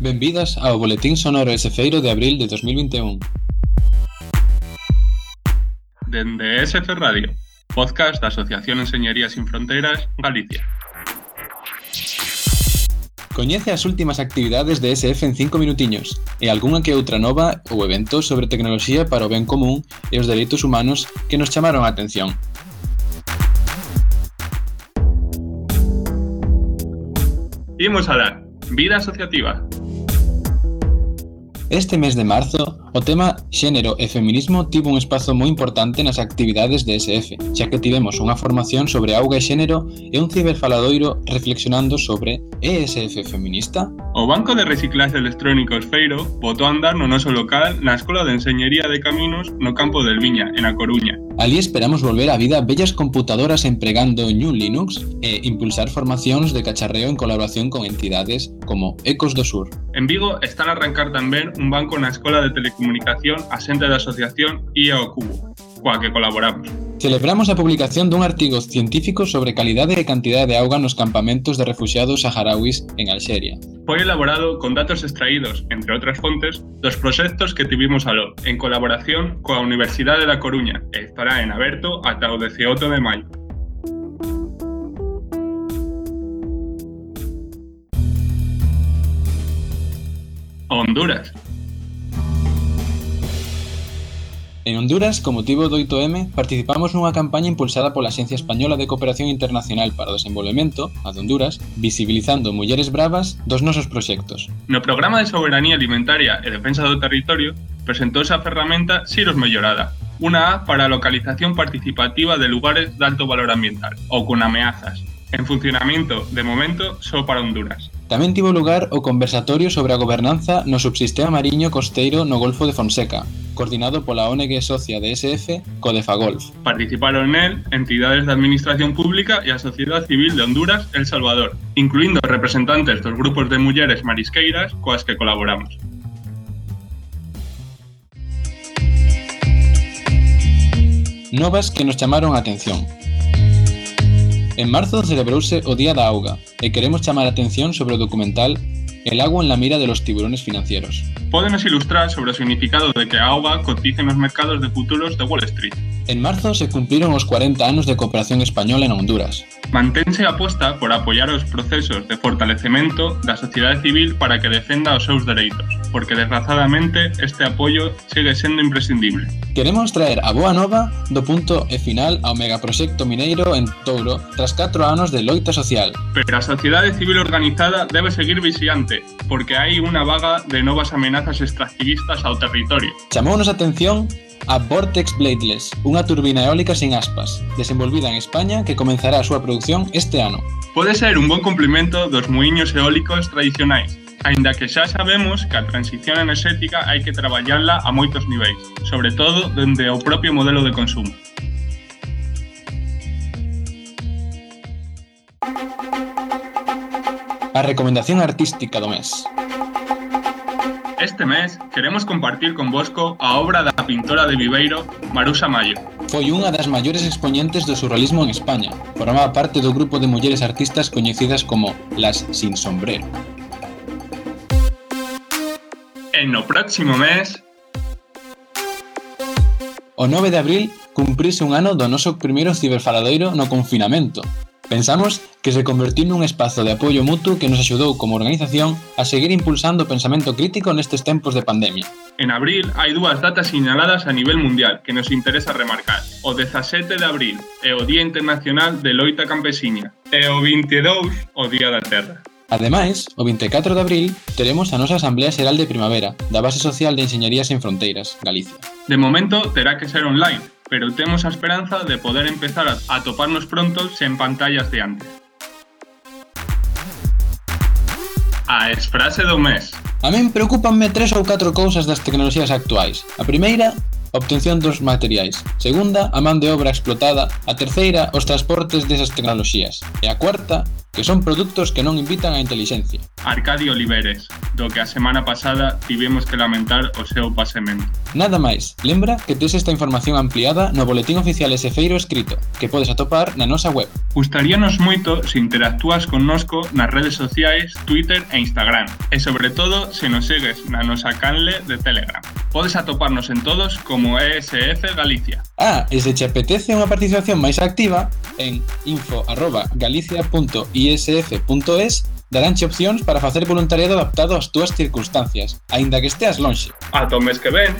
Benvidas ao Boletín Sonoro ese feiro de abril de 2021. Dende SF Radio, podcast da Asociación Enseñería Sin Fronteiras, Galicia. Coñece as últimas actividades de SF en 5 minutiños e algunha que outra nova ou evento sobre tecnoloxía para o ben común e os dereitos humanos que nos chamaron a atención. Imos alá, Vida Asociativa, Este mes de marzo, o tema xénero e feminismo tivo un espazo moi importante nas actividades de SF, xa que tivemos unha formación sobre auga e xénero e un ciberfaladoiro reflexionando sobre ESF feminista? O Banco de Reciclaxe Electrónico Esfeiro botou a andar no noso local na Escola de Enseñería de Caminos no campo del Viña, en A Coruña, Ali esperamos volver á vida bellas computadoras empregando New Linux e impulsar formacións de cacharreo en colaboración con entidades como Ecos do Sur. En Vigo están a arrancar tamén un banco na Escola de Telecomunicación a xente da Asociación IA o Cubo, coa que colaboramos. Celebramos a publicación dun artigo científico sobre calidade e cantidade de auga nos campamentos de refugiados saharauis en Alxeria. Foi elaborado con datos extraídos, entre outras fontes, dos proxectos que tivimos aló, en colaboración coa Universidade da Coruña, e estará en aberto ata o 18 de maio. Honduras. En Honduras, con motivo do 8M, participamos nunha campaña impulsada pola Axencia Española de Cooperación Internacional para o Desenvolvemento, a de Honduras, visibilizando mulleres bravas dos nosos proxectos. No programa de Soberanía Alimentaria e Defensa do Territorio, presentouse a ferramenta Siros Mellorada, unha A para a localización participativa de lugares de alto valor ambiental ou con ameazas, en funcionamento, de momento, só para Honduras. Tamén tivo lugar o conversatorio sobre a gobernanza no subsistema mariño costeiro no Golfo de Fonseca, coordinado pola ONG socia de SF, Codefagolf. Participaron nel entidades da Administración Pública e a Sociedade Civil de Honduras El Salvador, incluindo representantes dos grupos de mulleres marisqueiras coas que colaboramos. Novas que nos chamaron a atención. En marzo celebrouse o Día da Auga e queremos chamar a atención sobre o documental El agua en la mira de los tiburones financieros. Podemos ilustrar sobre el significado de que agua cotice en los mercados de futuros de Wall Street. En marzo se cumplieron los 40 años de cooperación española en Honduras. Mantense aposta por apoiar os procesos de fortalecemento da sociedade civil para que defenda os seus dereitos, porque desgraciadamente este apoio segue sendo imprescindible. Queremos traer a Boa Nova do punto e final ao megaproxecto mineiro en Touro tras 4 anos de loita social. Pero a sociedade civil organizada debe seguir vixiante norte, porque hai unha vaga de novas amenazas extractivistas ao territorio. Chamounos a atención a Vortex Bladeless, unha turbina eólica sin aspas, desenvolvida en España que comenzará a súa produción este ano. Pode ser un bon complemento dos muiños eólicos tradicionais, Ainda que xa sabemos que a transición enerxética hai que traballarla a moitos niveis, sobre todo dende o propio modelo de consumo. a recomendación artística do mes. Este mes queremos compartir con Bosco a obra da pintora de Viveiro, Marusa Mayo. Foi unha das maiores expoñentes do surrealismo en España. Formaba parte do grupo de mulleres artistas coñecidas como las sin sombrero. En no próximo mes... O 9 de abril cumprise un ano do noso primeiro ciberfaladoiro no confinamento, Pensamos que se convertiu nun espazo de apoio mutuo que nos axudou como organización a seguir impulsando o pensamento crítico nestes tempos de pandemia. En abril hai dúas datas señaladas a nivel mundial que nos interesa remarcar. O 17 de abril é o Día Internacional de Loita Campesiña e o 22 o Día da Terra. Ademais, o 24 de abril teremos a nosa Asamblea Xeral de Primavera da Base Social de Enseñaría sen Fronteiras, Galicia. De momento terá que ser online, pero temos a esperanza de poder empezar a toparnos pronto sen pantallas de antes. A exfrase do mes. A min preocupanme tres ou catro cousas das tecnoloxías actuais. A primeira, a obtención dos materiais. Segunda, a man de obra explotada. A terceira, os transportes desas tecnoloxías. E a cuarta, que son produtos que non invitan á intelixencia. Arcadio Oliveres do que a semana pasada tivemos que lamentar o seu pasemento. Nada máis, lembra que tes esta información ampliada no Boletín Oficial ese feiro escrito, que podes atopar na nosa web. Gustaríanos moito se interactúas connosco nas redes sociais, Twitter e Instagram, e sobre todo se nos segues na nosa canle de Telegram. Podes atoparnos en todos como ESF Galicia. Ah, e se te apetece unha participación máis activa, en info.galicia.isf.es daránche opcións para facer voluntariado adaptado ás túas circunstancias, aínda que esteas lonxe. Ata o mes que ven.